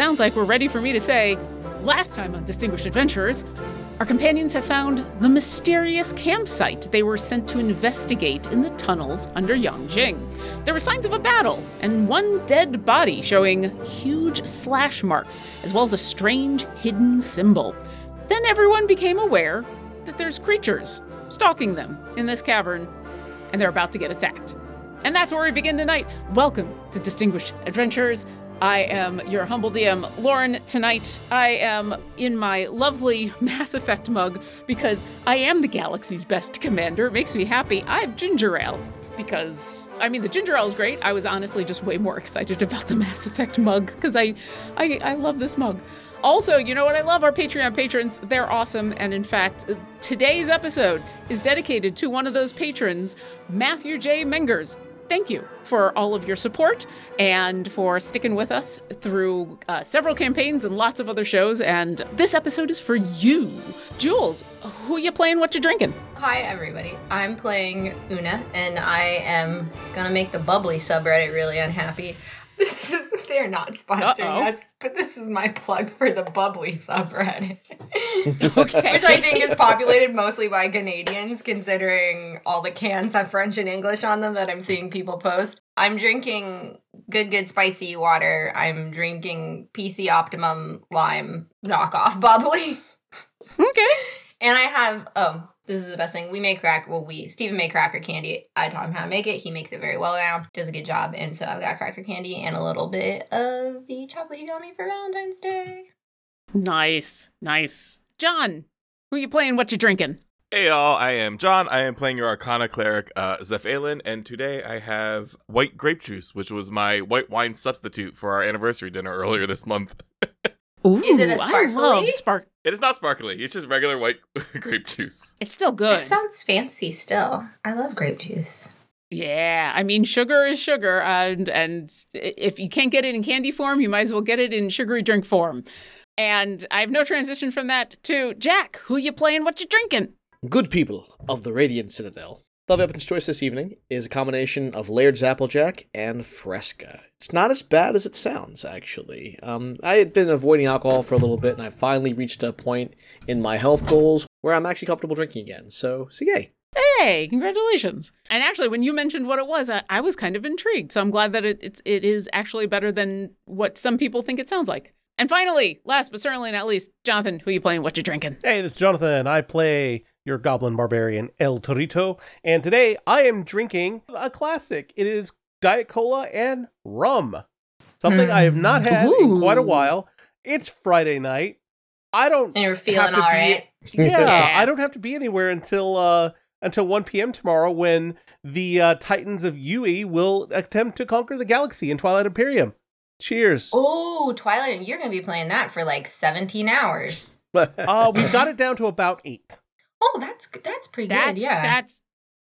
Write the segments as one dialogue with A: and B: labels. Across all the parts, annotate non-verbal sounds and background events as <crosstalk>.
A: sounds like we're ready for me to say, last time on Distinguished Adventurers, our companions have found the mysterious campsite they were sent to investigate in the tunnels under Yangjing. There were signs of a battle, and one dead body showing huge slash marks, as well as a strange hidden symbol. Then everyone became aware that there's creatures stalking them in this cavern, and they're about to get attacked. And that's where we begin tonight. Welcome to Distinguished Adventurers. I am your humble DM, Lauren. Tonight, I am in my lovely Mass Effect mug because I am the galaxy's best commander. It makes me happy. I have ginger ale because I mean the ginger ale is great. I was honestly just way more excited about the Mass Effect mug because I, I I love this mug. Also, you know what I love? Our Patreon patrons. They're awesome. And in fact, today's episode is dedicated to one of those patrons, Matthew J. Mengers thank you for all of your support and for sticking with us through uh, several campaigns and lots of other shows. And this episode is for you. Jules, who you playing? What you drinking?
B: Hi, everybody. I'm playing Una, and I am gonna make the bubbly subreddit really unhappy. <laughs> This is they're not sponsoring
A: Uh-oh.
B: us, but this is my plug for the bubbly subreddit. <laughs>
A: Okay.
B: Which I think is populated mostly by Canadians, considering all the cans have French and English on them that I'm seeing people post. I'm drinking good, good spicy water. I'm drinking PC Optimum Lime knockoff bubbly.
A: okay.
B: And I have oh, this is the best thing. We make crack well we Stephen made cracker candy. I taught him how to make it. He makes it very well now. Does a good job. And so I've got cracker candy and a little bit of the chocolate he got me for Valentine's Day.
A: Nice. Nice. John, who you playing? What you drinking?
C: Hey y'all, I am John. I am playing your Arcana cleric, uh, Zeph Aelin, and today I have white grape juice, which was my white wine substitute for our anniversary dinner earlier this month. <laughs>
A: Ooh,
B: Is it a
A: I love
B: sparkly?
A: spark.
C: It is not sparkly; it's just regular white <laughs> grape juice.
A: It's still good.
B: It sounds fancy still. I love grape juice.
A: Yeah, I mean, sugar is sugar, and and if you can't get it in candy form, you might as well get it in sugary drink form. And I have no transition from that to Jack. Who you playing? What you drinking?
D: Good people of the Radiant Citadel. The weapon's choice this evening is a combination of Laird's Applejack and Fresca. It's not as bad as it sounds, actually. Um, I had been avoiding alcohol for a little bit, and I finally reached a point in my health goals where I'm actually comfortable drinking again. So, so yay.
A: Hey, congratulations! And actually, when you mentioned what it was, I, I was kind of intrigued. So I'm glad that it, it's it is actually better than what some people think it sounds like. And finally, last but certainly not least, Jonathan, who you playing? What you drinking?
E: Hey, this is Jonathan. I play your goblin barbarian El Torito, and today I am drinking a classic. It is Diet Cola and rum. Something I have not had in quite a while. It's Friday night. I don't
B: And you're feeling
E: have to
B: all
E: be-
B: right.
E: yeah,
A: Yeah. <laughs>
E: I don't have to be anywhere until uh until 1 p.m. tomorrow when the uh, Titans of Ul will attempt to conquer the galaxy in Twilight Imperium. Cheers.
B: Oh, Twilight, and you're gonna be playing that for like 17 hours.
E: Uh, we've got it down to about eight.
B: Oh, that's good. That's pretty
A: That's
B: good. Yeah.
A: that's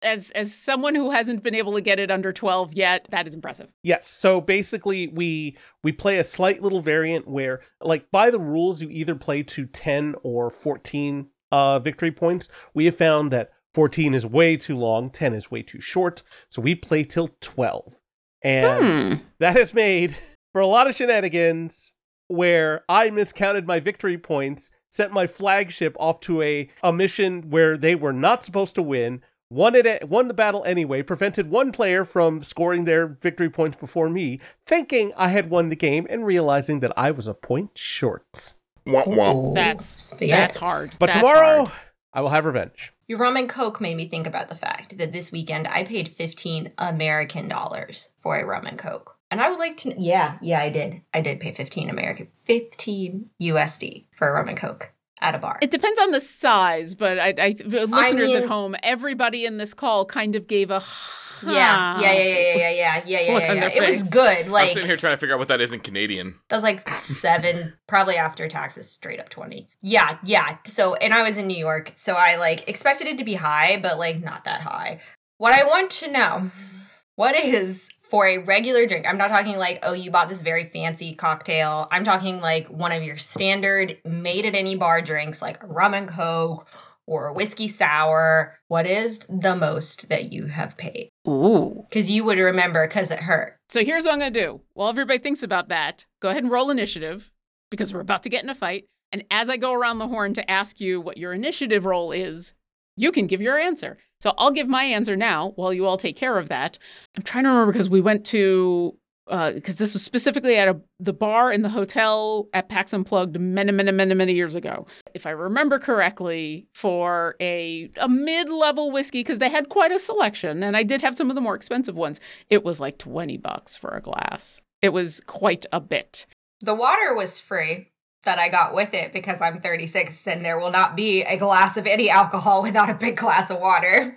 A: as as someone who hasn't been able to get it under 12 yet, that is impressive.
E: Yes. So basically, we we play a slight little variant where, like, by the rules, you either play to ten or fourteen uh, victory points. We have found that fourteen is way too long, ten is way too short, so we play till twelve, and
A: Hmm.
E: that has made <laughs> for a lot of shenanigans where I miscounted my victory points, sent my flagship off to a, a mission where they were not supposed to win, won it won the battle anyway, prevented one player from scoring their victory points before me, thinking I had won the game and realizing that I was a point short.
C: Wah, wah.
B: Ooh,
A: That's
B: spirits.
A: that's hard.
E: But
A: That's
E: tomorrow
A: hard.
E: I will have revenge.
B: Your rum and coke made me think about the fact that this weekend I paid 15 American dollars for a rum and coke. And I would like to Yeah, yeah, I did. I did pay 15 American 15 USD for a rum and coke at a bar.
A: It depends on the size, but I, I listeners
B: mean-
A: at home, everybody in this call kind of gave a
B: yeah,
A: huh.
B: yeah, yeah, yeah, yeah, yeah, yeah, yeah,
A: Look
B: yeah, yeah.
A: their
B: It was
A: face.
B: good.
C: I'm
B: Like
C: sitting here trying to figure out what that is in Canadian.
B: That was like seven, probably after taxes, straight up 20. Yeah, yeah. So, and I was in New York, so I like expected it to be high, but like not that high. What I want to know, what is for a regular drink? I'm not talking like, oh, you bought this very fancy cocktail. I'm talking like one of your standard made at any bar drinks, like a rum and coke or a whiskey sour. What is the most that you have paid?
A: Ooh.
B: Because you would remember because it hurt.
A: So here's what I'm going to do. While everybody thinks about that, go ahead and roll initiative because we're about to get in a fight. And as I go around the horn to ask you what your initiative roll is, you can give your answer. So I'll give my answer now while you all take care of that. I'm trying to remember because we went to uh, because this was specifically at a, the bar in the hotel at PAX Unplugged many, many, many, many years ago. If I remember correctly, for a a mid level whiskey, because they had quite a selection, and I did have some of the more expensive ones. It was like twenty bucks for a glass. It was quite a bit.
B: The water was free that I got with it because I'm 36 and there will not be a glass of any alcohol <laughs> without a big glass of water.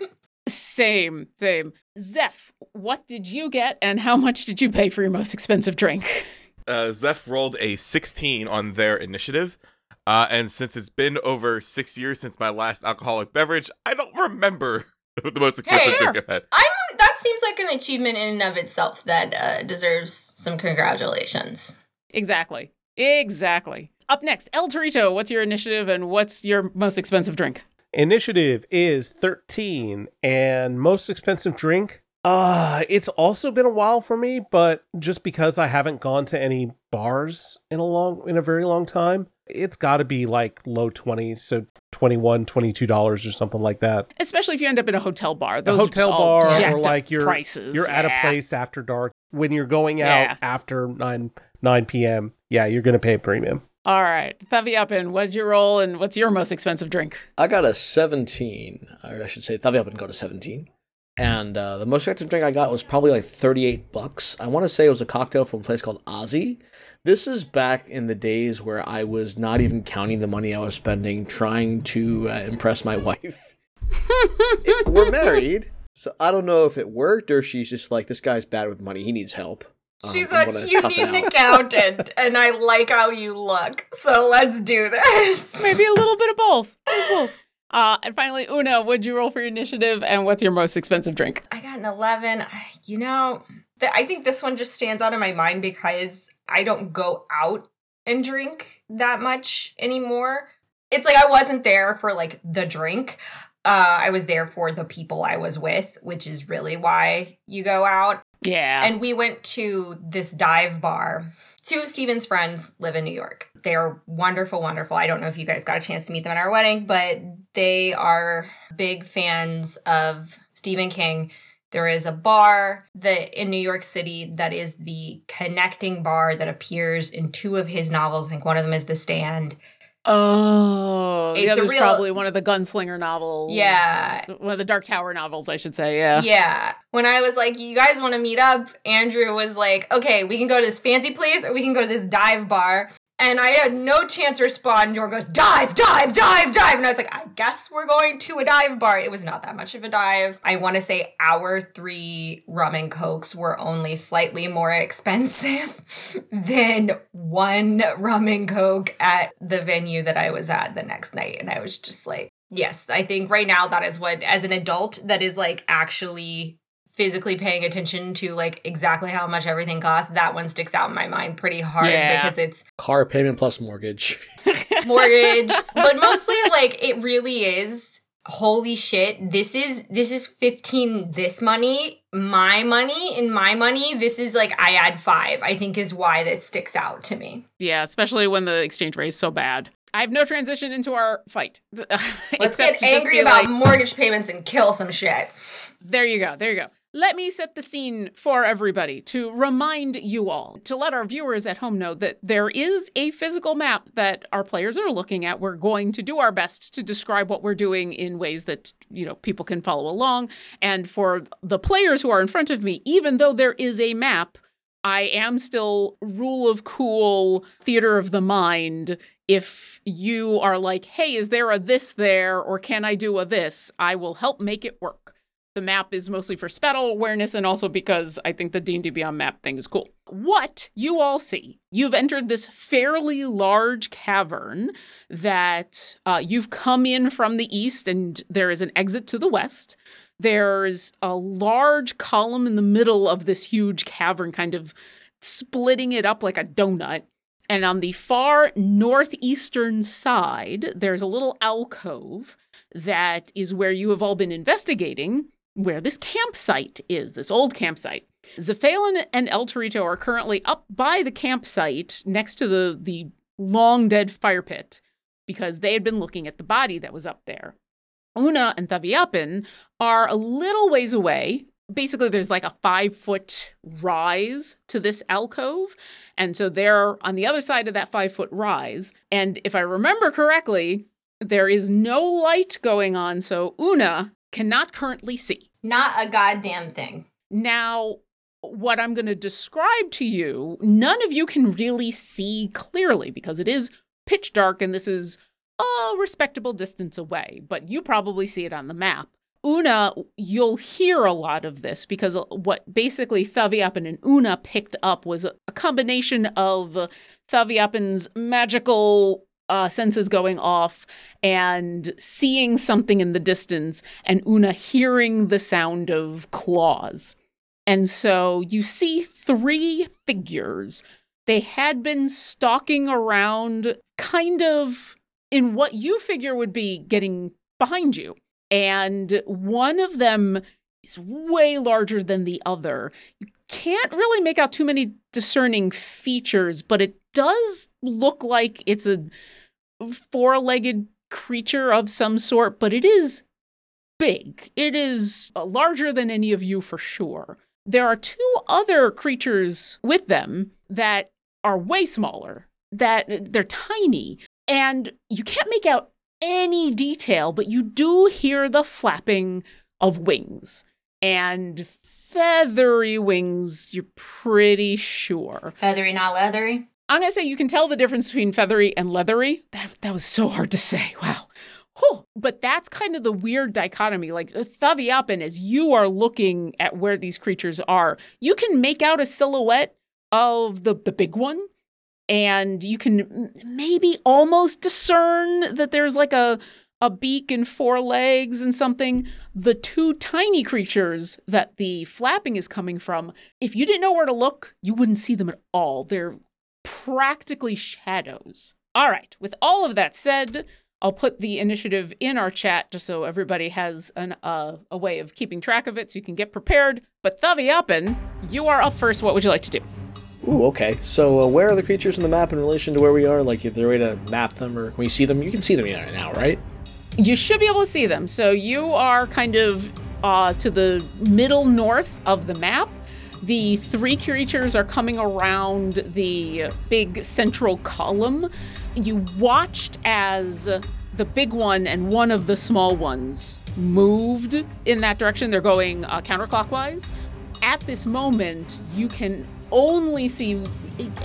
A: Same, same. Zeph, what did you get, and how much did you pay for your most expensive drink?
C: Uh, Zeph rolled a 16 on their initiative. Uh, and since it's been over six years since my last alcoholic beverage, I don't remember <laughs> the most expensive
B: Hey,
C: drink I've had.
B: I'm that seems like an achievement in and of itself that uh, deserves some congratulations.
A: Exactly. Exactly. Up next, El Torito, what's your initiative and what's your most expensive drink?
E: Initiative is 13 and most expensive drink. Uh, it's also been a while for me, but just because I haven't gone to any bars in a long in a very long time, it's got to be like low 20s, so 21, 22 dollars or something like that.
A: Especially if you end up in a hotel bar.
E: A
A: Those are
E: hotel bar or like you're
A: prices.
E: you're at a place after dark when you're going out
A: Yeah.
E: after 9 9 p.m. Yeah, you're going to pay a premium.
A: All right. Thaviapin, what'd you roll and what's your most expensive drink?
D: I got a 17, or I should say, Thaviapin got a 17. And uh, the most expensive drink I got was probably like 38 bucks. I want to say it was a cocktail from a place called Ozzy. This is back in the days where I was not even counting the money I was spending trying to uh, impress my <laughs> wife. We're married, so I don't know if it worked or she's just like, this guy's bad with money. He needs help. Um,
B: She
D: I'm
B: said, You need an accountant, and I like how you look. So let's do this. <laughs>
A: Maybe a little bit of both. both. Uh, and finally, Una, what'd you roll for your initiative and what's your most expensive drink?
B: I got an 11. You know, th- I think this one just stands out in my mind because I don't go out and drink that much anymore. It's like I wasn't there for like the drink. Uh, I was there for the people I was with, which is really why you go out.
A: Yeah.
B: And we went to this dive bar. Two of Steven's friends live in New York. They're wonderful, wonderful. I don't know if you guys got a chance to meet them at our wedding, but they are big fans of Stephen King. There is a bar that in New York City that is the connecting bar that appears in two of his novels. I think one of them is The Stand.
A: Oh, the
B: It's a real-
A: probably one of the gunslinger novels.
B: Yeah.
A: One of the Dark Tower novels, I should say. Yeah.
B: Yeah. When I was like, you guys want to meet up? Andrew was like, okay, we can go to this fancy place or we can go to this dive bar. And I had no chance to respond. Jordan goes, dive, dive, dive, dive. And I was like, I guess we're going to a dive bar. It was not that much of a dive. I want to say our three rum and cokes were only slightly more expensive <laughs> than one rum and coke at the venue that I was at the next night. And I was just like, Yes, I think right now that is what, as an adult, that is like actually physically paying attention to like exactly how much everything costs. That one sticks out in my mind pretty hard
A: Yeah.
B: because it's
D: Car payment plus mortgage. <laughs>
B: mortgage, but mostly like it really is. Holy shit! This is this is fifteen. This money, my money, and my money. This is like I add five. I think is why this sticks out to me.
A: Yeah, especially when the exchange rate is so bad. I have no transition into our fight. <laughs>
B: Let's get angry about
A: like,
B: mortgage payments and kill some shit.
A: There you go. There you go. Let me set the scene for everybody to remind you all, to let our viewers at home know that there is a physical map that our players are looking at. We're going to do our best to describe what we're doing in ways that, you know, people can follow along. And for the players who are in front of me, even though there is a map, I am still rule of cool theater of the mind. If you are like, hey, is there a this there, or can I do a this? I will help make it work. The map is mostly for spell awareness and also because I think the D&D Beyond map thing is cool. What you all see, you've entered this fairly large cavern that uh, you've come in from the east and there is an exit to the west. There's a large column in the middle of this huge cavern, kind of splitting it up like a donut. And on the far northeastern side, there's a little alcove that is where you have all been investigating where this campsite is, this old campsite. Zephalin and El Torito are currently up by the campsite next to the, the long dead fire pit because they had been looking at the body that was up there. Una and Thaviapin are a little ways away. Basically, there's like a five foot rise to this alcove. And so they're on the other side of that five foot rise. And if I remember correctly, there is no light going on. So Una cannot currently see.
B: Not a goddamn thing.
A: Now, what I'm going to describe to you, none of you can really see clearly because it is pitch dark and this is a respectable distance away, but you probably see it on the map. Una, you'll hear a lot of this because what basically Thaviapin and Una picked up was a, combination of Thaviapin's magical uh, senses going off and seeing something in the distance, and Una hearing the sound of claws. And so you see three figures. They had been stalking around, kind of in what you figure would be getting behind you. And one of them is way larger than the other. You can't really make out too many discerning features, but it does look like it's a four legged creature of some sort, but it is big. It is uh, larger than any of you for sure. There are two other creatures with them that are way smaller, that they're tiny, and you can't make out any detail, but you do hear the flapping of wings and feathery wings, you're pretty sure.
B: Feathery, not leathery.
A: I'm gonna say you can tell the difference between feathery and leathery. That that was so hard to say. Wow. Whew. But that's kind of the weird dichotomy. Like Thaviapin, as you are looking at where these creatures are, you can make out a silhouette of the, the big one. And you can maybe almost discern that there's like a a beak and four legs and something. The two tiny creatures that the flapping is coming from, if you didn't know where to look, you wouldn't see them at all. They're practically shadows. All right, with all of that said, I'll put the initiative in our chat just so everybody has an, uh, a way of keeping track of it so you can get prepared. But Thaviapin, you are up first. What would you like to do?
D: Ooh, okay. So, uh, where are the creatures in the map in relation to where we are? Like, if there a way to map them, or can we see them? You can see them right now, right?
A: You should be able to see them. So, you are kind of uh, to the middle north of the map. The three creatures are coming around the big central column. You watched as the big one and one of the small ones moved in that direction. They're going uh, counterclockwise. At this moment, you can only see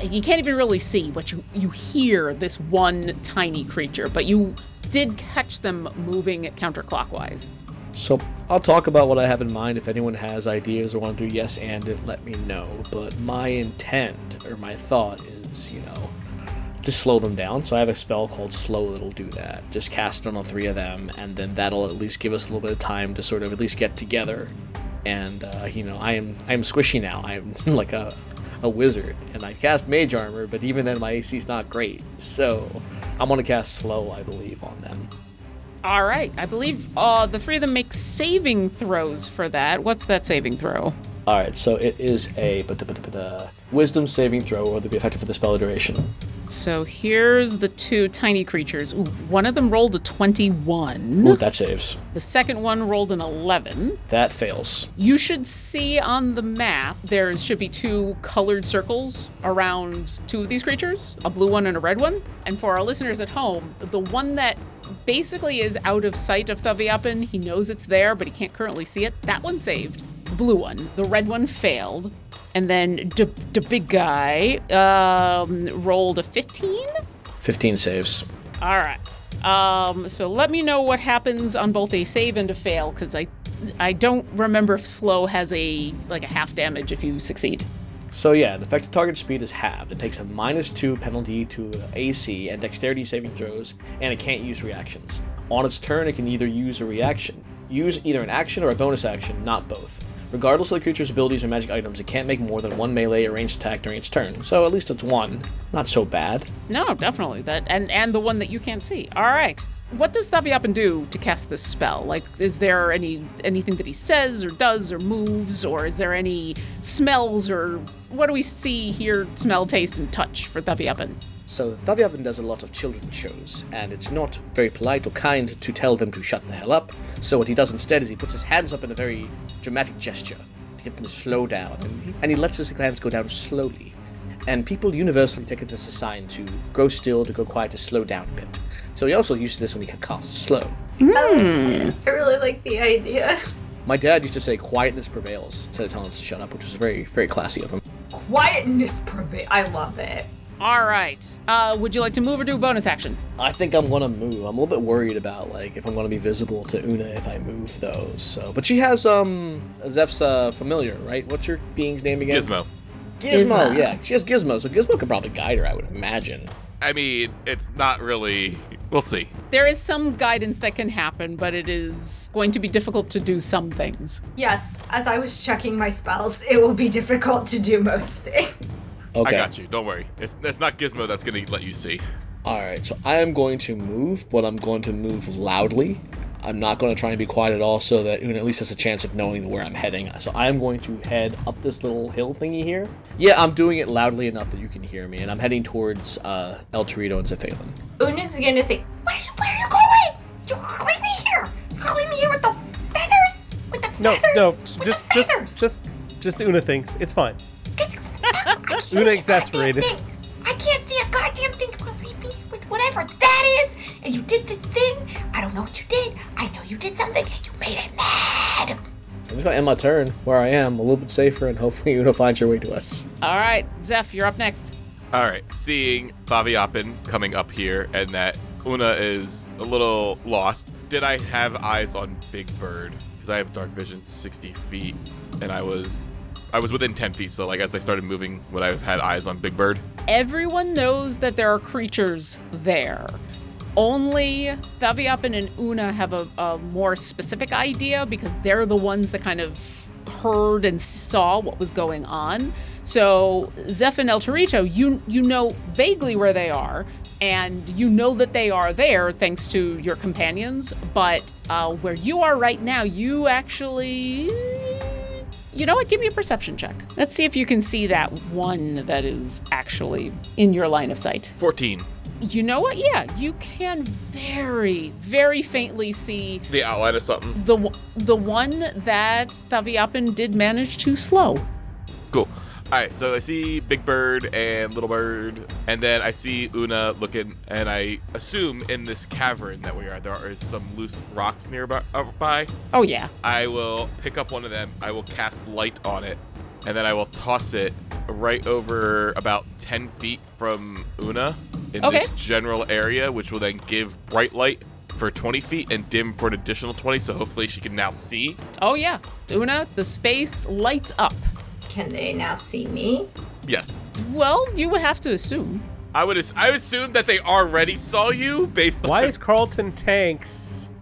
A: you can't even really see but you you hear this one tiny creature but you did catch them moving counterclockwise
D: so I'll talk about what I have in mind. If anyone has ideas or want to do yes and it, let me know. But my intent or my thought is, you know, to slow them down. So I have a spell called Slow that'll do that. Just cast it on all three of them, and then that'll at least give us a little bit of time to sort of at least get together. And uh, you know, I am I am squishy now. I'm <laughs> like a a wizard, and I cast Mage Armor, but even then my AC is not great. So I'm gonna cast Slow, I believe, on them.
A: All right. I believe uh, the three of them make saving throws for that. What's that saving throw?
D: All right, so it is a wisdom saving throw, or they'll be effective for the spell duration.
A: So here's the two tiny creatures. Ooh, one of them rolled a 21.
D: Ooh, that saves.
A: The second one rolled an 11.
D: That fails.
A: You should see on the map there should be two colored circles around two of these creatures, a blue one and a red one. And for our listeners at home, the one that basically is out of sight of Thaviapin, he knows it's there, but he can't currently see it. That one saved. The blue one. The red one failed. And then the, the big guy um, rolled a 15?
D: 15 saves.
A: All right. Um, so let me know what happens on both a save and a fail, because I I don't remember if slow has a like a half damage if you succeed.
D: So yeah, the effective target speed is halved. It takes a minus two penalty to AC and dexterity saving throws, and it can't use reactions. On its turn, it can either use a reaction, use either an action or a bonus action, not both. Regardless of the creature's abilities or magic items, it can't make more than one melee or ranged attack during its turn. So at least it's one. Not so bad.
A: No, definitely that, and and the one that you can't see. All right. what does Thaviapan do to cast this spell? Like, is there any anything that he says or does or moves, or is there any smells or what do we see, hear, smell, taste, and touch for Thaviapan?
D: So Thaviavan does a lot of children's shows, and it's not very polite or kind to tell them to shut the hell up. So what he does instead is he puts his hands up in a very dramatic gesture to get them to slow down, and he, and he lets his hands go down slowly. And people universally take it as a sign to grow still, to go quiet, to slow down a bit. So he also uses this when he casts slow.
B: I really like the idea. <laughs>
D: My dad used to say quietness prevails instead of telling us to shut up, which was very, very classy of him.
B: Quietness prevail. I love it.
A: All right. Uh, would you like to move or do a bonus action?
D: I think I'm gonna move. I'm a little bit worried about like if I'm gonna be visible to Una if I move those. So, but she has um Zeph's uh, familiar, right? What's your being's name again?
C: Gizmo.
D: Gizmo.
B: Gizmo.
D: Yeah, she has Gizmo, so Gizmo could probably guide her. I would imagine.
C: I mean, it's not really. We'll see.
A: There is some guidance that can happen, but it is going to be difficult to do some things.
B: Yes, as I was checking my spells, it will be difficult to do most <laughs> things.
D: Okay.
C: I got you. Don't worry. It's, it's not Gizmo that's going to let you see.
D: All right. So I am going to move, but I'm going to move loudly. I'm not going to try and be quiet at all, so that Una at least has a chance of knowing where I'm heading. So I am going to head up this little hill thingy here. Yeah, I'm doing it loudly enough that you can hear me, and I'm heading towards uh, El Torito and Zephalin.
B: Una's gonna say, "Where are you? Where are you going? You leave me here. You leave me here with the feathers. With the
E: No,
B: feathers.
E: no,
B: with the
E: just,
B: feathers.
E: just, just, just Una thinks it's fine.
B: Get- <laughs> I can't see
E: Una exasperated.
B: I can't see a goddamn thing. You're gonna leave me with whatever that is. And you did the thing. I don't know what you did. I know you did something and you made it mad.
D: So I'm just going to end my turn where I am, a little bit safer, and hopefully <laughs> Una find your way to us.
A: All right, Zeph, you're up next.
C: All right. Seeing Faviapin coming up here and that Una is a little lost, did I have eyes on Big Bird? Because I have dark vision 60 feet, and I was. I was within 10 feet, so like as I started moving, would I have had eyes on Big Bird?
A: Everyone knows that there are creatures there. Only Thaviapan and Una have a, a more specific idea because they're the ones that kind of heard and saw what was going on. So Zeph and El Torito, you you know vaguely where they are, and you know that they are there thanks to your companions. But uh, where you are right now, you actually you know what? Give me a perception check. Let's see if you can see that one that is actually in your line of sight.
C: 14.
A: You know what? Yeah, you can very, very faintly see
C: The outline of something.
A: the the one that Thaviapan did manage to slow.
C: Cool. All right, so I see Big Bird and Little Bird, and then I see Una looking, and I assume in this cavern that we are, there is some loose rocks nearby. uh, by.
A: Oh yeah.
C: I will pick up one of them. I will cast light on it, and then I will toss it right over about 10 feet from Una in
A: Okay.
C: this general area, which will then give bright light for 20 feet and dim for an additional 20. So hopefully she can now see.
A: Oh yeah. Una, the space lights up.
B: Can they now see me?
C: Yes.
A: Well, you would have to assume.
C: I would. As- I assume that they already saw you based on.
E: Why is Carlton tanks?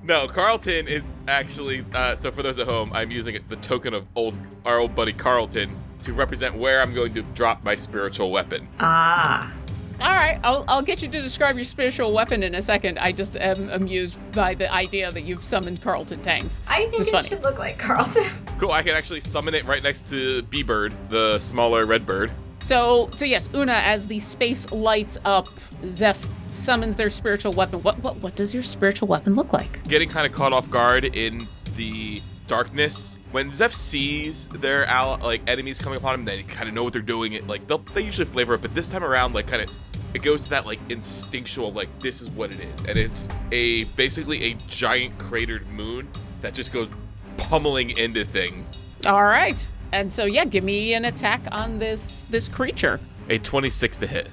C: No, Carlton is actually. Uh, so for those at home, I'm using it, the token of old our old buddy Carlton to represent where I'm going to drop my spiritual weapon.
B: Ah.
A: All right, I'll, I'll get you to describe your spiritual weapon in a second. I just am amused by the idea that you've summoned Carlton Tanks.
B: I think
A: Just
B: it
A: funny.
B: should look like Carlton. <laughs>
C: Cool. I can actually summon it right next to B Bird, the smaller red bird.
A: So, so yes, Una, as the space lights up, Zeph summons their spiritual weapon. What, what, what does your spiritual weapon look like?
C: Getting kind of caught off guard in the darkness. When Zeph sees their ally, like enemies coming upon him, they kind of know what they're doing. It like they'll, they usually flavor it, but this time around, like kind of it goes to that like instinctual, like this is what it is, and it's a basically a giant cratered moon that just goes pummeling into things.
A: All right, and so yeah, give me an attack on this this creature.
C: A 26 to hit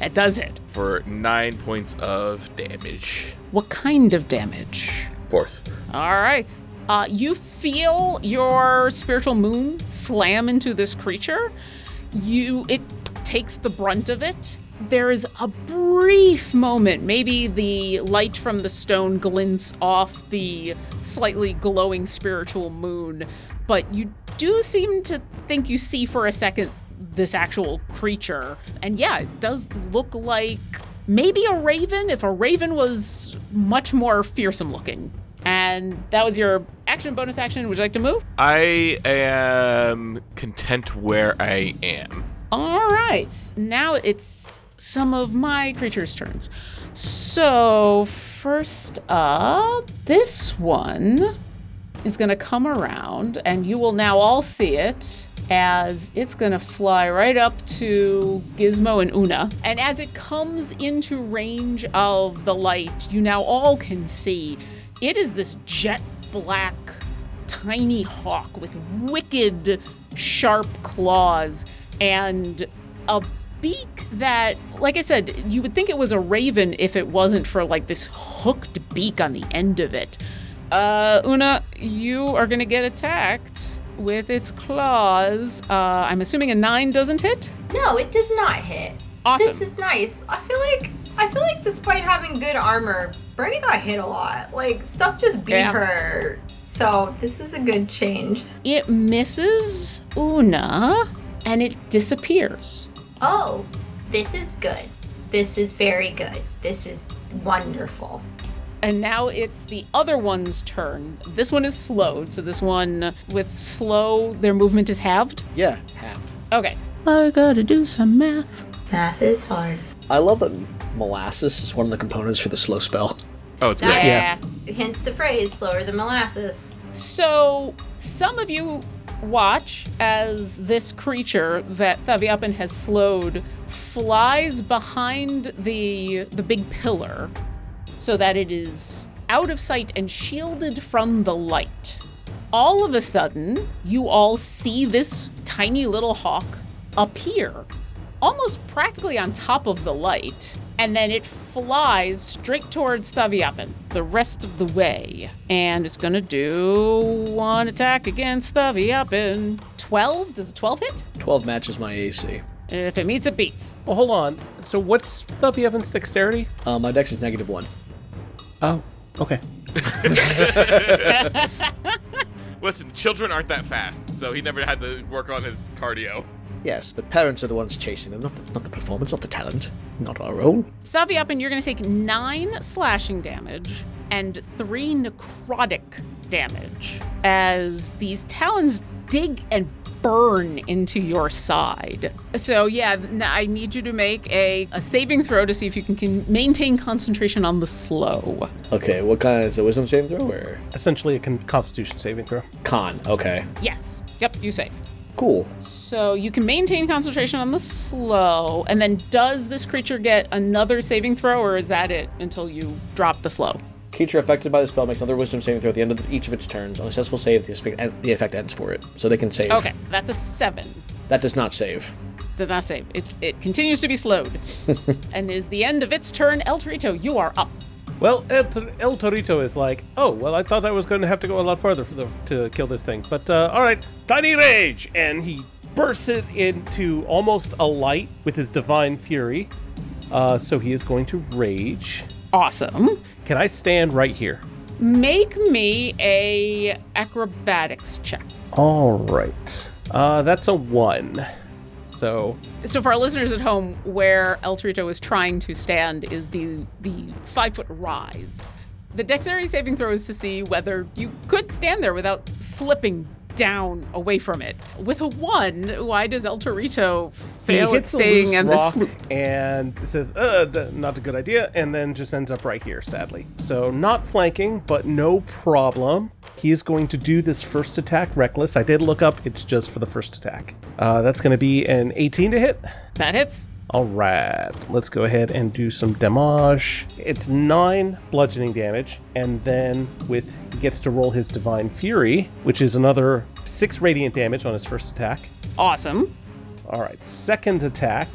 A: It does it.
C: for nine points of damage.
A: What kind of damage?
C: Force.
A: All right. Uh, you feel your spiritual moon slam into this creature. You it takes the brunt of it. There is a brief moment, maybe the light from the stone glints off the slightly glowing spiritual moon, but you do seem to think you see for a second this actual creature. And yeah, it does look like maybe a raven if a raven was much more fearsome looking. And that was your action bonus action. Would you like to move?
C: I am content where I am.
A: All right. Now it's some of my creatures' turns. So, first up, this one is going to come around, and you will now all see it as it's going to fly right up to Gizmo and Una. And as it comes into range of the light, you now all can see it is this jet black, tiny hawk with wicked, sharp claws and a beak that, like I said, you would think it was a raven if it wasn't for like this hooked beak on the end of it. Uh, Una, you are gonna get attacked with its claws. Uh, I'm assuming a nine doesn't hit.
B: No, it does not hit.
A: Awesome.
B: This is nice. I feel like I feel like despite having good armor, Bernie got hit a lot. Like stuff just beat
A: Yeah.
B: her. So this is a good change.
A: It misses Una and it disappears.
B: Oh, this is good. This is very good. This is wonderful.
A: And now it's the other one's turn. This one is slowed, so this one with slow, their movement is halved.
D: Yeah, halved.
A: Okay. I gotta do some math.
B: Math is hard.
D: I love that molasses is one of the components for the slow spell.
C: Oh, it's good.
B: That- Hence the phrase slower than molasses.
A: So, some of you watch as this creature that Thaviapan has slowed flies behind the the big pillar so that it is out of sight and shielded from the light. All of a sudden, you all see this tiny little hawk appear almost practically on top of the light, and then it flies straight towards Thaviapan the rest of the way. And it's gonna do one attack against Thaviapan. 12? Does a 12 hit?
D: 12 matches my AC.
A: If it meets, it beats.
E: Well, hold on. So what's Thumpy Evan's dexterity?
D: Uh, my dex is negative one.
E: Oh, okay. <laughs>
C: Listen, children aren't that fast, so he never had to work on his cardio.
D: Yes, but parents are the ones chasing them, not the, not the performance, not the talent, not our own.
A: Thaviapan, you're gonna take nine slashing damage and three necrotic damage as these talons dig and burn into your side. So yeah, I need you to make a, a saving throw to see if you can, can maintain concentration on the slow.
D: Okay, what kind is a wisdom saving throw or
E: Essentially a con- constitution saving throw.
D: con? Okay,
A: Yes. Yep, you save.
D: cool.
A: So you can maintain concentration on the slow, and then does this creature get another saving throw, or is that it until you drop the slow?
D: Creature affected by the spell makes another wisdom saving throw at the end of each of its turns. On a successful save, the, the effect ends for it, so they can save.
A: Okay, that's a seven.
D: That does not save.
A: Did not save. It, it continues to be slowed. <laughs> and is the end of its turn. El Torito, you are up.
E: Well, El, El Torito is like, oh, well, I thought I was going to have to go a lot farther for the, to kill this thing. But, uh, all right, Tiny Rage! And he bursts it into almost a light with his Divine Fury. Uh, so he is going to rage.
A: Awesome.
E: Can I stand right here?
A: Make me a acrobatics check.
E: All right. Uh, that's a one. So,
A: So for our listeners at home, where El Torito is trying to stand is the the five foot rise. The dexterity saving throw is to see whether you could stand there without slipping down away from it. With a one, why does El Torito fail
E: he
A: at
E: hits
A: staying on the sloop?
E: and says, uh, th- not a good idea, and then just ends up right here, sadly. So, not flanking, but no problem. He is going to do this first attack reckless. I did look up, it's just for the first attack. Uh, that's going to be an 18 to hit.
A: That hits.
E: All right, let's go ahead and do some damage. It's nine bludgeoning damage, and then with he gets to roll his divine fury, which is another six radiant damage on his first attack.
A: Awesome.
E: All right, second attack.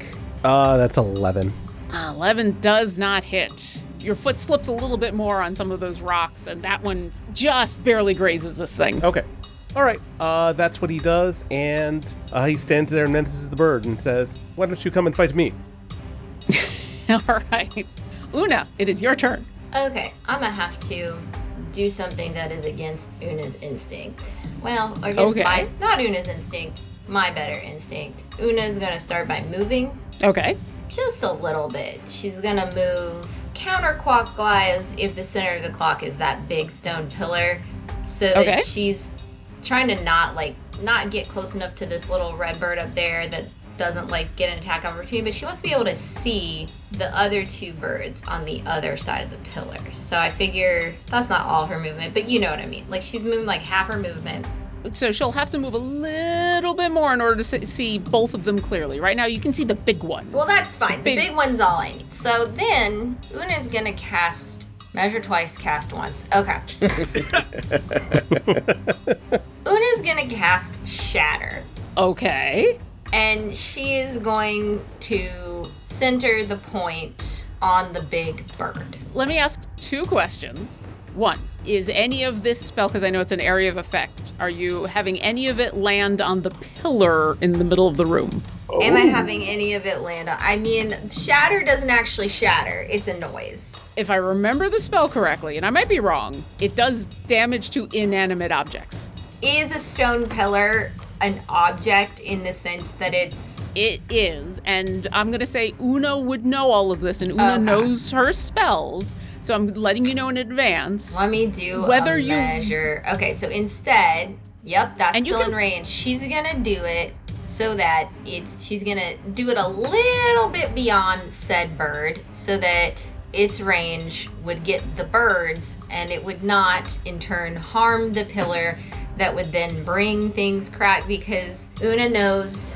E: Uh, that's 11.
A: 11 does not hit. Your foot slips a little bit more on some of those rocks, and that one just barely grazes this thing.
E: Okay. All right. Uh, that's what he does, and uh, he stands there and mentions the bird and says, "Why don't you come and fight me?" <laughs>
A: All right. Una, it is your turn.
B: Okay, I'm gonna have to do something that is against Una's instinct. Well, against
A: Okay.
B: my not Una's instinct, my better instinct. Una's gonna start by moving,
A: Okay.
B: just a little bit. She's gonna move counterclockwise if the center of the clock is that big stone pillar, so that
A: Okay.
B: she's trying to not like not get close enough to this little red bird up there that doesn't like get an attack opportunity, but she wants to be able to see the other two birds on the other side of the pillar. So I figure that's not all her movement, but you know what I mean. Like she's moving like half her movement.
A: So she'll have to move a little bit more in order to see both of them clearly. Right now, you can see the big one.
B: Well, that's fine. The
A: Big-
B: big one's all I need. So then Una's gonna cast measure twice, cast once. Okay. <laughs> Una's gonna cast shatter.
A: Okay.
B: And she is going to center the point on the big bird.
A: Let me ask two questions. One, is any of this spell, because I know it's an area of effect, are you having any of it land on the pillar in the middle of the room?
B: Am I oh. having any of it land on? I mean, shatter doesn't actually shatter, it's a noise.
A: If I remember the spell correctly, and I might be wrong, it does damage to inanimate objects.
B: Is a stone pillar an object in the sense that it's
A: It is, and I'm gonna say Una would know all of this, and Una
B: Okay.
A: knows her spells, so I'm letting you know in advance.
B: Let me do
A: Whether
B: a
A: you-
B: measure. Okay, so instead, yep, that's
A: And
B: still
A: can-
B: in range. She's gonna do it so that it's she's gonna do it a little bit beyond said bird, so that its range would get the birds, and it would not in turn harm the pillar. That would then bring things crack because Una knows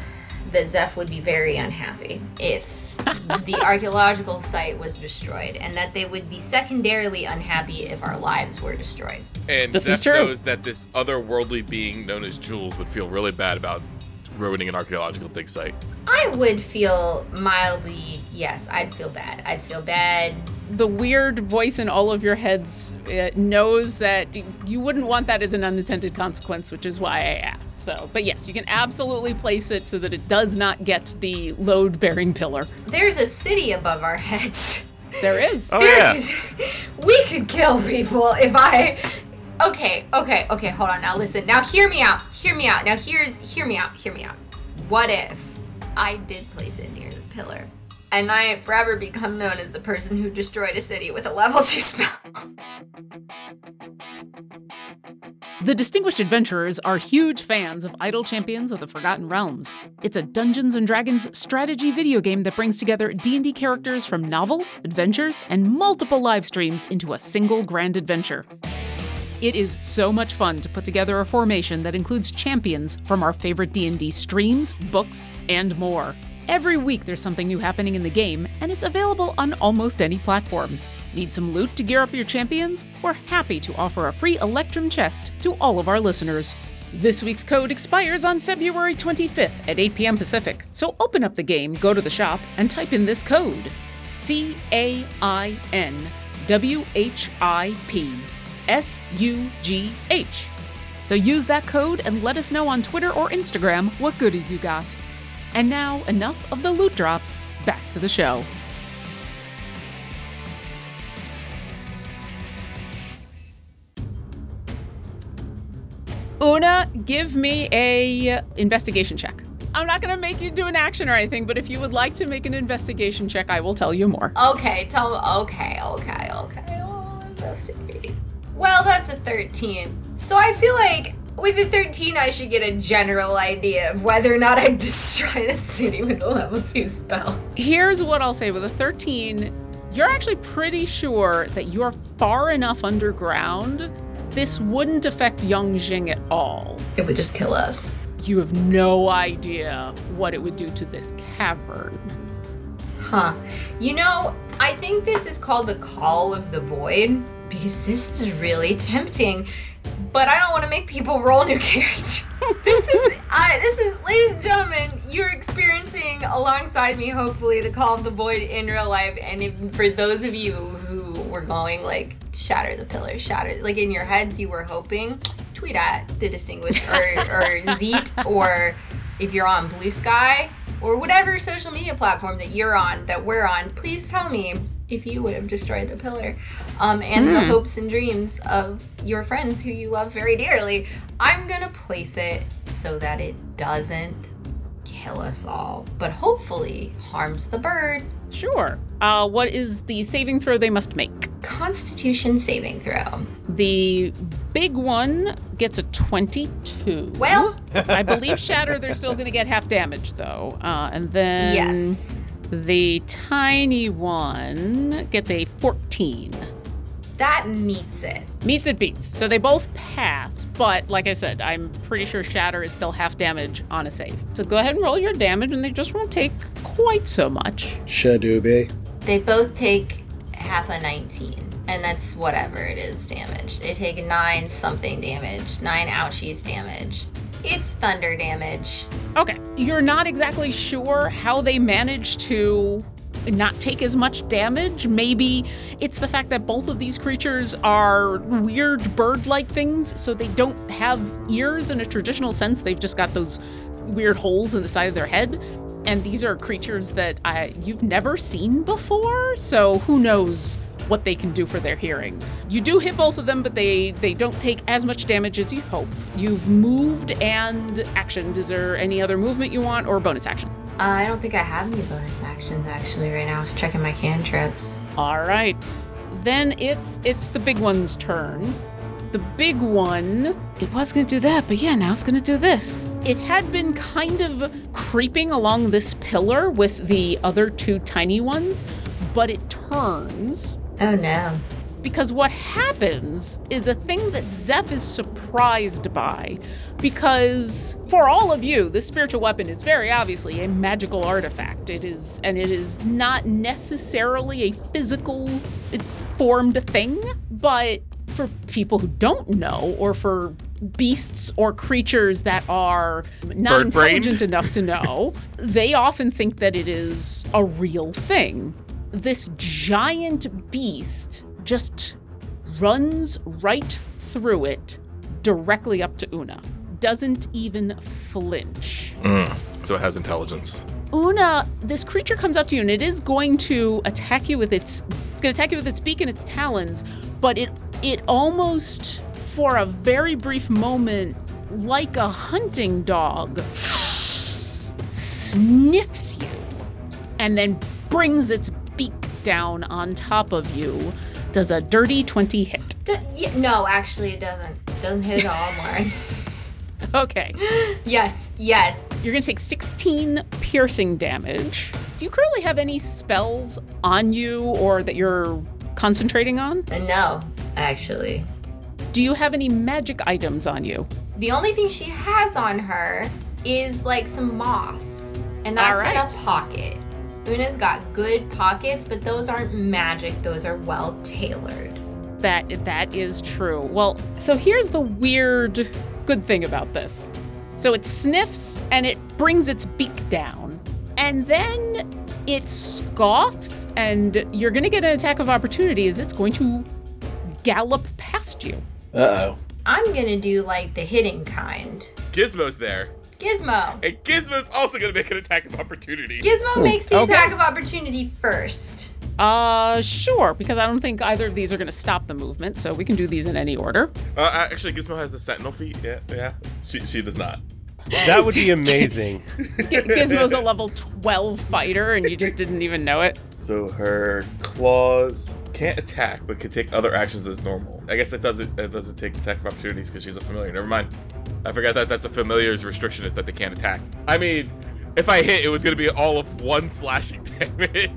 B: that Zeph would be very unhappy if <laughs> the archaeological site was destroyed, and that they would be secondarily unhappy if our lives were destroyed.
C: And
A: This is true.
C: knows that this otherworldly being known as Jules would feel really bad about ruining an archaeological dig site.
B: I would feel mildly, yes, I'd feel bad. I'd feel bad.
A: the weird voice in all of your heads uh, knows that you wouldn't want that as an unintended consequence, which is why I asked. So, but yes, you can absolutely place it so that it does not get the load bearing pillar.
B: There's a city above our heads.
A: There is.
C: Oh
B: There
C: yeah.
B: could- we could kill people if I. Okay, okay, okay. Hold on. Now listen. Now hear me out. Hear me out. Now here's hear me out. Hear me out. What if I did place it near the pillar, and I have forever become known as the person who destroyed a city with a level two spell?
A: The Distinguished Adventurers are huge fans of Idle Champions of the Forgotten Realms. It's a Dungeons and Dragons strategy video game that brings together D&D characters from novels, adventures, and multiple live streams into a single grand adventure. It is so much fun to put together a formation that includes champions from our favorite D&D streams, books, and more. Every week there's something new happening in the game, and it's available on almost any platform. Need some loot to gear up your champions? We're happy to offer a free Electrum chest to all of our listeners. This week's code expires on February 25th at 8 p.m. Pacific, so open up the game, go to the shop, and type in this code C A I N W H I P S U G H. So use that code and let us know on Twitter or Instagram what goodies you got. And now, enough of the loot drops. Back to the show. Una, give me a investigation check. I'm not gonna make you do an action or anything, but if you would like to make an investigation check, I will tell you more.
B: Okay, tell okay, okay, okay. Oh, investigate. Well, that's a 13. So I feel like with a 13, I should get a general idea of whether or not I <laughs> destroy the city with a level 2 spell.
A: Here's what I'll say with a 13, you're actually pretty sure that you're far enough underground. This wouldn't affect Yangjing at all.
B: It would just kill us.
A: You have no idea what it would do to this cavern.
B: Huh. You know, I think this is called the Call of the Void because this is really tempting. But I don't want to make people roll new <laughs> character. this is, I, this is, ladies and gentlemen, you're experiencing alongside me, hopefully, the Call of the Void in real life. And if, for those of you who were going like shatter the pillar, shatter, like in your heads, you were hoping. Tweet at the distinguished or or <laughs> Zeet or if you're on Bluesky or whatever social media platform that you're on, that we're on, please tell me if you would have destroyed the pillar um, and the hopes and dreams of your friends who you love very dearly. I'm gonna place it so that it doesn't kill us all, but hopefully harms the bird.
A: Sure. Uh, what is the saving throw they must make?
B: Constitution saving throw.
A: The big one gets a 22.
B: Well,
A: I believe Shatter, they're still going to get half damage, though. Uh, and then
B: yes.
A: The tiny one gets a 14.
B: That meets it.
A: Meets it beats. So they both pass, but like I said, I'm pretty sure Shatter is still half damage on a save. So go ahead and roll your damage, and they just won't take quite so much.
D: Shadoobie.
B: They both take half a 19, and that's whatever it is damage. They take nine something damage, nine ouchies damage. It's thunder damage.
A: Okay. You're not exactly sure how they managed to not take as much damage. Maybe it's the fact that both of these creatures are weird bird like things, so they don't have ears in a traditional sense. They've just got those weird holes in the side of their head. And these are creatures that I, you've never seen before, so who knows what they can do for their hearing. You do hit both of them, but they they don't take as much damage as you hope. You've moved and actioned. Is there any other movement you want or bonus action?
B: Uh, I don't think I have any bonus actions actually right now. I was checking my cantrips.
A: All right. Then it's it's the big one's turn. The big one, it was going to do that, but yeah, now it's going to do this. It had been kind of creeping along this pillar with the other two tiny ones, but it turns
B: Oh no.
A: because what happens is a thing that Zeph is surprised by. Because for all of you, this spiritual weapon is very obviously a magical artifact. It is, and it is not necessarily a physical uh, formed thing, but for people who don't know, or for beasts or creatures that are not
C: Bird-brained?
A: intelligent enough to know, they often think that it is a real thing. This giant beast just runs right through it directly up to Una. Doesn't even flinch.
C: Mm, so it has intelligence.
A: Una, this creature comes up to you and it is going to attack you with its it's going to attack you with its beak and its talons, but it it almost for a very brief moment like a hunting dog <sighs> sniffs you and then brings its down on top of you. Does a dirty 20 hit.
B: D- yeah, no, actually, it doesn't. Doesn't hit at all, Lauren. <laughs>
A: Okay.
B: yes, yes.
A: You're going to take 16 piercing damage. Do you currently have any spells on you or that you're concentrating on?
B: Uh, no, actually.
A: Do you have any magic items on you?
B: The only thing she has on her is like some moss, and that's
A: All
B: in a pocket. Una's got good pockets, but those aren't magic. Those are well tailored.
A: That that is true. Well, so here's the weird good thing about this. So it sniffs and it brings its beak down. And then it scoffs and you're going to get an attack of opportunity as it's going to gallop past you.
D: Uh oh.
B: I'm gonna do like the hitting kind.
C: Gizmo's there.
B: Gizmo.
C: And Gizmo's also going to make an attack of opportunity.
B: Gizmo makes the
A: Okay.
B: attack of opportunity first.
A: Uh, sure, because I don't think either of these are going to stop the movement, so we can do these in any order.
C: Uh, actually, Gizmo has the sentinel feat. Yeah, yeah. She, she does not. <laughs>
E: That would be amazing.
A: G- Gizmo's a level 12 fighter, and you just didn't even know it.
C: So her claws can't attack, but can take other actions as normal. I guess it doesn't. It doesn't take attack of opportunities because she's a familiar. Never mind. I forgot that that's a familiar's restriction is that they can't attack. I mean, if I hit, it was gonna be all of one slashing <laughs> damage.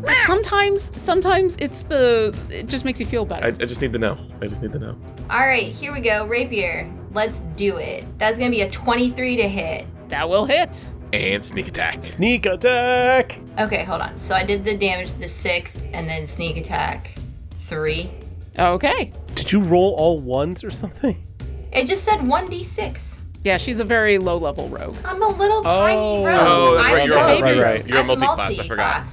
A: But sometimes, sometimes it's the, it just makes you feel better.
C: I, I just need to know. I just need to know.
B: All right, here we go. Rapier. Let's do it. That's gonna be a 23 to hit.
A: that will hit.
C: And sneak attack.
E: Sneak attack.
B: Okay, hold on. So I did the damage, the six, and then sneak attack, three.
A: Okay.
E: Did you roll all ones or something?
B: It just said 1d6.
A: Yeah, she's a very low level rogue.
B: I'm a little tiny
E: Oh.
B: rogue.
C: Oh, that's
B: I'm
C: right. You're
A: a
B: rogue.
A: multi-
E: right, right.
C: You're a
B: I'm
C: multi-class, I forgot.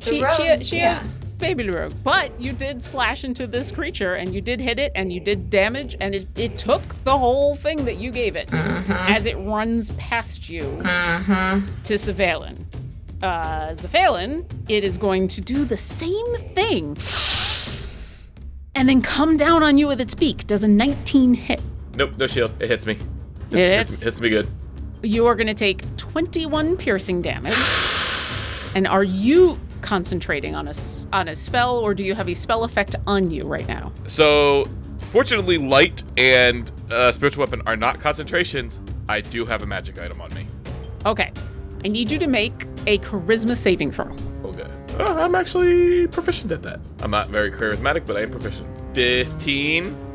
B: The
A: She,
B: rogue,
A: she, she
B: yeah.
A: a baby rogue, but you did slash into this creature, and you did hit it, and you did damage, and it, it took the whole thing that you gave it as it runs past you to Zephalin. Uh, Zephalin, it is going to do the same thing, and then come down on you with its beak. Does a 19 hit?
C: Nope, no shield. It hits me.
A: It hits?
C: hits me good.
A: You are going to take 21 piercing damage. And are you concentrating on a on a spell, or do you have a spell effect on you right now?
C: So, fortunately, light and uh, spiritual weapon are not concentrations. I do have a magic item on me.
A: Okay, I need you to make a charisma saving throw.
C: Okay. Uh, I'm actually proficient at that. I'm not very charismatic, but I am proficient. 15.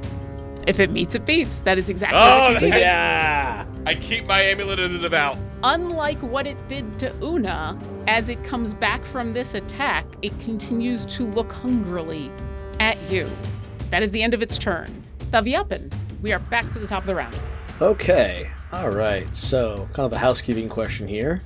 A: If it meets, it beats. That is exactly
C: Oh,
A: what you needed.
D: Yeah.
C: I keep my amulet in the devout.
A: Unlike what it did to Una, as it comes back from this attack, it continues to look hungrily at you. That is the end of its turn. Thaviapan, we are back to the top of the round.
D: Okay. All right. So, kind of a housekeeping question here.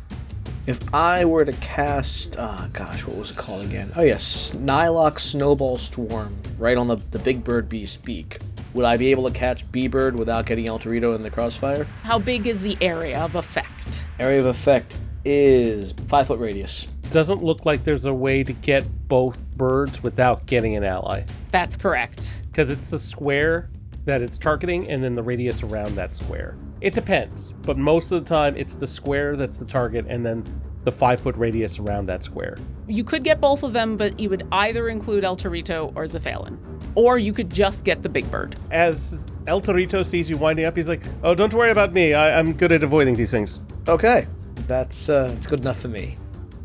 D: If I were to cast, ah, gosh, what was it called again? Oh yes, Nylock Snowball Swarm, right on the the big bird beast's beak. Would I be able to catch B Bird without getting El Torito in the crossfire?
A: How big is the area of effect?
D: Area of effect is five foot radius.
E: Doesn't look like there's a way to get both birds without getting an ally.
A: That's correct.
E: Because it's the square that it's targeting and then the radius around that square. It depends, but most of the time it's the square that's the target and then the five foot radius around that square.
A: You could get both of them, but you would either include El Torito or Zephalin. Or you could just get the big bird.
E: As El Torito sees you winding up, he's like, Oh, don't worry about me. I- I'm good at avoiding these things.
D: Okay, that's uh, that's good enough for me.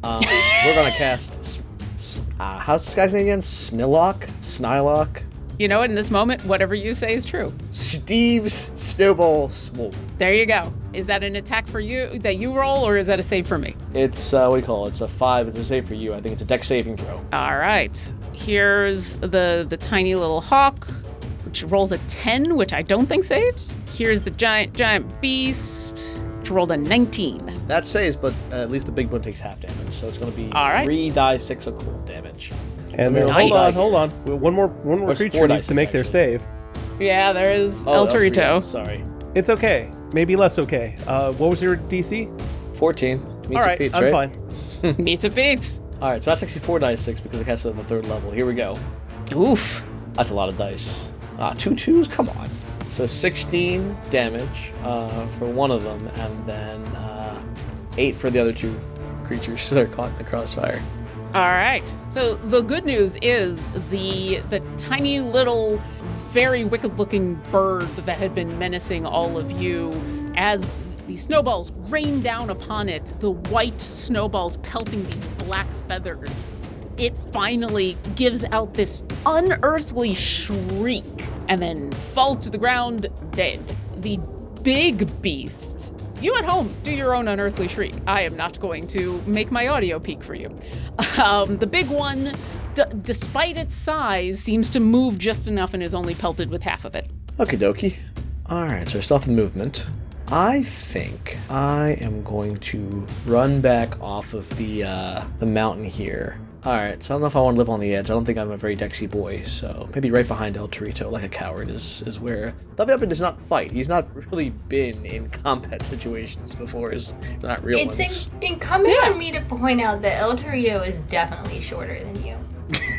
D: Um, <laughs> we're gonna cast. S- s- uh, how's this guy's name again? Snillock, Snylock,
A: You know what? In this moment, whatever you say is true.
D: Steve's Snowball Swarm.
A: There you go. Is that an attack for you that you roll, or is that a save for me?
D: It's uh, what do you call it? It's a five. It's a save for you. I think it's a deck saving throw.
A: All right. Here's the the tiny little hawk, which rolls a 10, which I don't think saves. Here's the giant giant beast, which rolled a 19.
D: That saves, but uh, at least the big one takes half damage, so it's gonna be
A: All right.
D: three die six of cold damage.
E: And
D: Nice.
E: then, hold on, hold on. One more one more
D: There's
E: creature
D: four
E: needs
D: dice,
E: to make their
D: actually.
E: save.
A: Yeah, there is
D: Oh,
A: El
D: El Torito,
A: Torito.
D: Sorry,
E: It's okay. Maybe less okay. Uh, what was your DC?
D: fourteen. Meets
E: All
D: a Pete's,
E: I'm
D: right?
E: fine. <laughs>
A: Meets it beats.
D: All right, so that's actually four dice six because it cast it on the third level. Here we go.
A: Oof.
D: That's a lot of dice. Ah, two twos? Come on. So 16 damage uh, for one of them, and then uh, 8 for the other two creatures <laughs> that are caught in the crossfire.
A: All right. So the good news is the the tiny little, very wicked-looking bird that had been menacing all of you, as the snowballs rain down upon it, the white snowballs pelting these black feathers. It finally gives out this unearthly shriek and then falls to the ground dead. The big beast. You at home, do your own unearthly shriek. I am not going to make my audio peak for you. <laughs> Um, the big one, d- despite its size, seems to move just enough and is only pelted with half of it.
D: Okie dokie. Alright, so stuff in movement. I think I am going to run back off of the uh, the mountain here. Alright, so I don't know if I want to live on the edge. I don't think I'm a very dexy boy, so maybe right behind El Torito, like a coward, is, is where. Leviathan does not fight. He's not really been in <laughs> combat situations before. Is not real ones.
B: It's in- incumbent on me to point out that El Torito is definitely shorter than you.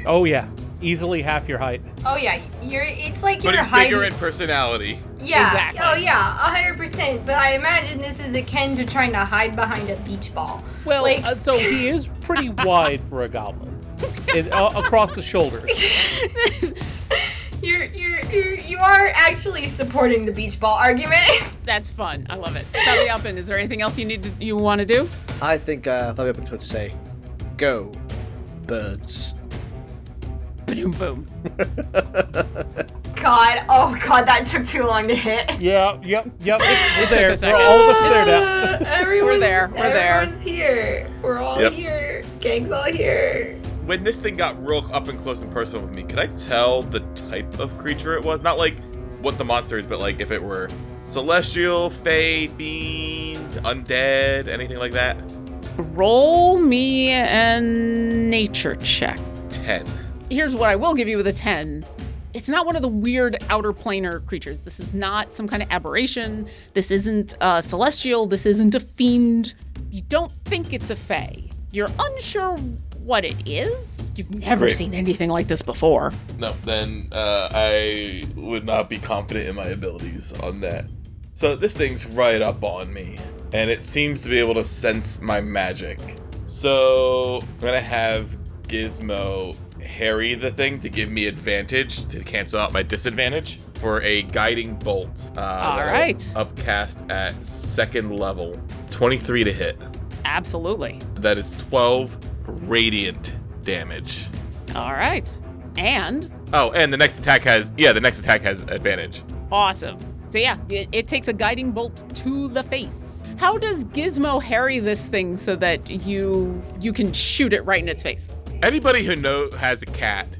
E: Oh yeah, easily half your height.
B: Oh yeah, you're. It's like
C: But
B: you're
C: he's bigger in personality.
B: yeah.
A: Exactly.
B: Oh yeah, hundred percent. But I imagine this is akin to trying to hide behind a beach ball.
E: Well,
B: like
E: uh, so he is pretty <laughs> wide for a goblin, in, uh, across the shoulders. <laughs>
B: you're you're you're you are actually supporting the beach ball argument. <laughs>
A: That's fun. I love it. Belly up, and is there anything else you need to, you want to do?
D: I think uh, Leviathan would say, "Go, birds."
A: Boom, boom.
B: God, oh god, that took too long to hit.
E: Yeah, yep, yep. We're there. We're all of us there now. <laughs>
B: Everyone,
A: We're there, we're there.
B: Everyone's here. We're all
C: Yep.
B: here. Gang's all here.
C: When this thing got real up and close and personal with me, could I tell the type of creature it was? Not like what the monster is, but like if it were celestial, fey, fiend, undead, anything like that.
A: Roll me a nature check.
C: Ten.
A: Here's what I will give you with a 10. It's not one of the weird outer planar creatures. This is not some kind of aberration. This isn't uh, celestial. This isn't a fiend. You don't think it's a fae. You're unsure what it is. You've never
C: Great.
A: seen anything like this before.
C: No, then uh, I would not be confident in my abilities on that. So this thing's right up on me. and it seems to be able to sense my magic. So I'm gonna have Gizmo harry the thing to give me advantage to cancel out my disadvantage for a guiding bolt. Uh,
A: All.
C: Upcast at second level, 23 to hit.
A: Absolutely.
C: That is 12 radiant damage.
A: All right. And
C: Oh, and the next attack has yeah, the next attack has advantage.
A: awesome. So yeah, it, it takes a guiding bolt to the face. How does Gizmo harry this thing so that you you can shoot it right in its face?
C: Anybody who know has a cat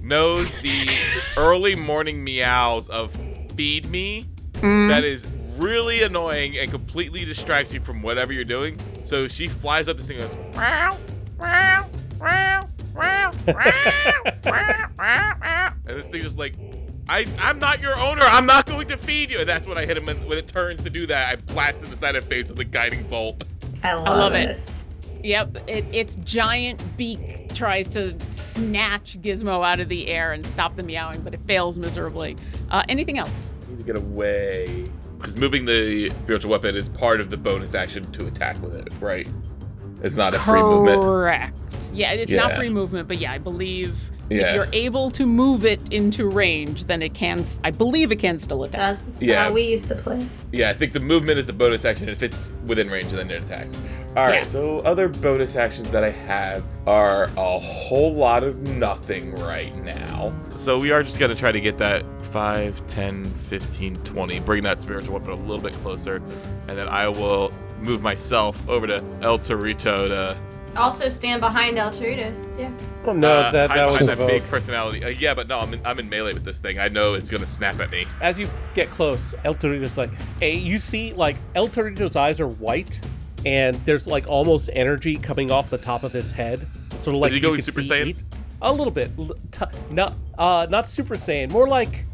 C: knows the <laughs> early morning meows of feed me. Mm. That is really annoying and completely distracts you from whatever you're doing. So she flies up this thing and goes, "Meow, meow, meow, meow, meow, meow, meow." and this thing is like, I, I'm not your owner. I'm not going to feed you. And that's when I hit him. And when it turns to do that, I blast in the side of the face with a guiding bolt.
B: I love,
A: love it.
B: it.
A: Yep, it, its giant beak tries to snatch Gizmo out of the air and stop the meowing, but it fails miserably. Uh, anything else?
C: I need to get away. Because moving the spiritual weapon is part of the bonus action to attack with it, right? It's not a free movement.
A: Correct. Yeah, it's not free movement, but yeah, I believe if you're able to move it into range, then it can. s- I believe it can still attack.
F: That's
C: Yeah.
F: how we used to play.
C: Yeah, I think the movement is the bonus action. If it's within range, then it attacks. All right,
A: Yeah.
C: so other bonus actions that I have are a whole lot of nothing right now. So we are just going to try to get that 5, 10, 15, 20, bring that spiritual weapon a little bit closer. And then I will move myself over to El Torito to
F: Also stand behind El Torito. Yeah.
E: Oh, no,
C: uh,
E: that, that was
C: that big personality. Uh, yeah, but no, I'm in, I'm in melee with this thing. I know it's going to snap at me.
E: As you get close, El Torito's like, hey, you see, like, El Torito's eyes are white, and there's, like, almost energy coming off the top of his head. Sort of like
C: Is
E: he
C: going
E: could
C: Super Saiyan?
E: heat. A little bit. L- t- not, uh, not Super Saiyan. More like,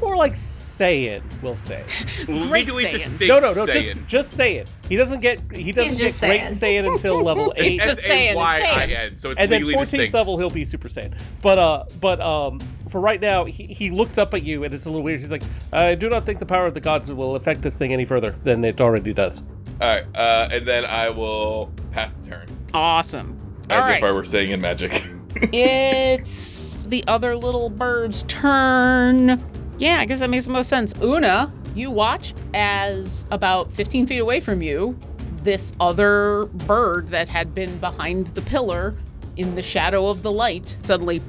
E: more like Saiyan, we'll say. <laughs>
A: Great
C: Legally
A: Saiyan.
C: distinct
E: no, no, no,
C: Saiyan.
E: just, just Saiyan. He doesn't get, he doesn't
F: just
E: get Great
F: Saiyan.
E: Saiyan until <laughs> level eight.
A: It's just Saiyan, it's
C: S-A-Y-I-N, so it's
E: and then 14th
C: distinct.
E: level he'll be super saiyan but uh but um for right now he, he looks up at you and it's a little weird he's like i do not think the power of the gods will affect this thing any further than it already does
C: All right, uh, and then I will pass the turn
A: Awesome. All
C: as
A: right.
C: if I were saying in magic. <laughs>
A: it's the other little bird's turn. Yeah, I guess that makes the most sense. Una, you watch as about 15 feet away from you, this other bird that had been behind the pillar in the shadow of the light suddenly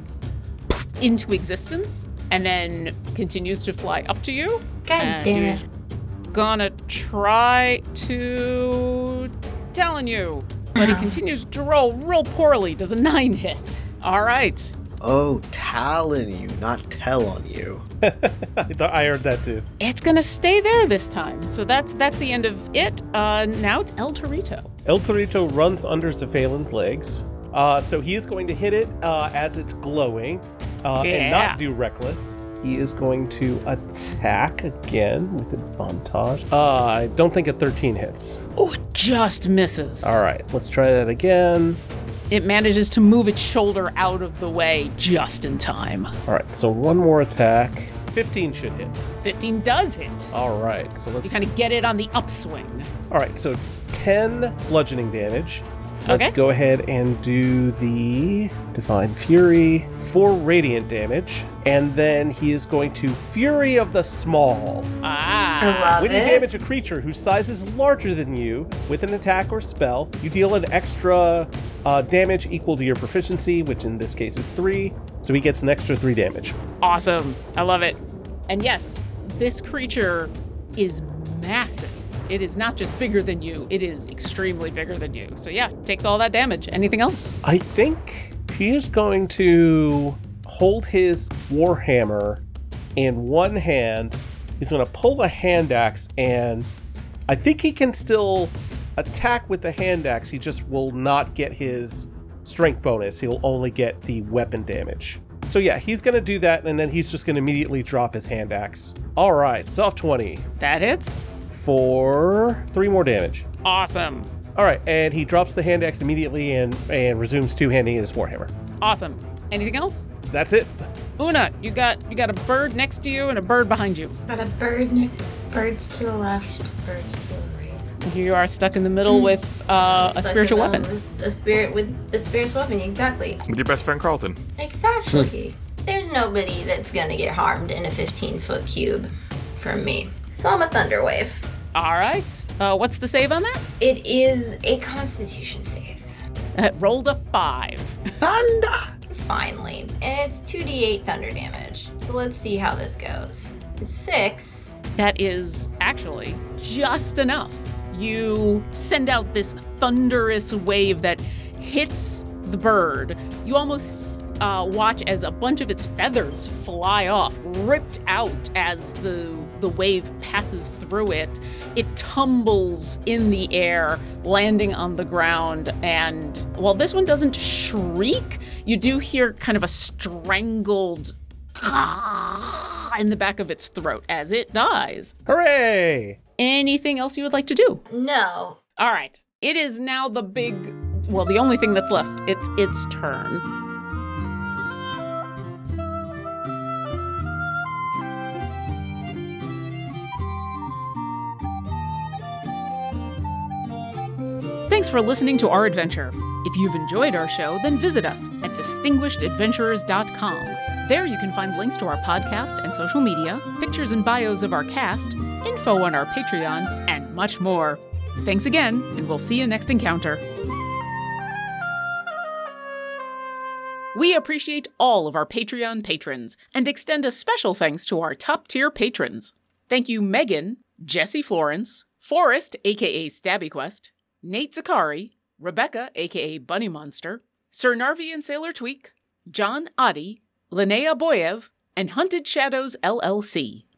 A: into existence and then continues to fly up to you.
F: God
A: and
F: damn it.
A: Gonna try to telling you, but he <sighs> continues to roll real poorly. Does a nine hit? All right.
D: Oh, Talon you, not tell on you. <laughs>
E: I thought I heard that too.
A: It's gonna stay there this time. So that's that's the end of it. Uh, now it's El Torito.
E: El Torito runs under Zephalin's legs. Uh, so he is going to hit it uh, as it's glowing uh, and not do reckless. He is going to attack again with advantage. Uh, I don't think a 13 hits.
A: Oh, it just misses.
E: All right, let's try that again.
A: It manages to move its shoulder out of the way just in time.
E: All right, so one more attack. 15 should hit.
A: 15 does hit.
E: All right, so let's.
A: You kind of get it on the upswing.
E: All right, so 10 bludgeoning damage. Let's
A: Okay.
E: go ahead and do the Divine Fury, for radiant damage, and then he is going to Fury of the Small.
A: Ah.
F: I love
E: When you
F: it.
E: damage a creature whose size is larger than you with an attack or spell, you deal an extra uh, damage equal to your proficiency, which in this case is 3, so he gets an extra 3 damage.
A: Awesome. I love it. And yes, this creature is massive. It is not just bigger than you, it is extremely bigger than you. So yeah, takes all that damage. Anything else?
E: I think he is going to hold his warhammer in one hand. He's going to pull a hand axe, and I think he can still attack with the hand axe. He just will not get his strength bonus. He'll only get the weapon damage. So yeah, he's going to do that, and then he's just going to immediately drop his hand axe. All right, soft 20
A: That hits.
E: For three more damage.
A: Awesome.
E: All right, and he drops the hand axe immediately and, and resumes two-handing his warhammer.
A: Awesome. Anything else?
E: That's it.
A: Una, you got you got a bird next to you and a bird behind you.
F: Got a bird next, birds to the left, birds to the right.
A: Here you are stuck in the middle with uh, a spiritual
B: in the-
A: weapon.
B: A spirit with a spiritual weapon, exactly.
C: With your best friend Carlton.
B: Exactly. There's nobody that's gonna get harmed in a 15 foot cube from me. So I'm a thunder wave.
A: All right. Uh, what's the save on that?
B: It is a constitution save.
A: Uh, rolled a five.
D: Thunder!
B: Finally. And it's 2d8 thunder damage. So let's see how this goes. Six.
A: That is actually just enough. You send out this thunderous wave that hits the bird. You almost uh, watch as a bunch of its feathers fly off, ripped out as the the wave passes through it. It tumbles in the air, landing on the ground. And while this one doesn't shriek, you do hear kind of a strangled <laughs> in the back of its throat as it dies.
E: Hooray!
A: Anything else you would like to do?
B: No.
A: All right. It is now the big well, the only thing that's left. It's its turn. Thanks for listening to our adventure. If you've enjoyed our show, then visit us at distinguishedadventurers.com. There you can find links to our podcast and social media, pictures and bios of our cast, info on our Patreon, and much more. Thanks again, and we'll see you next encounter. We appreciate all of our Patreon patrons and extend a special thanks to our top tier patrons. Thank you, Megan, Jesse Florence, Forrest, aka Stabby Quest, Nate Zakari, Rebecca, aka Bunny Monster, Sir Narvi and Sailor Tweak, John Adi, Linnea Boyev, and Hunted Shadows LLC.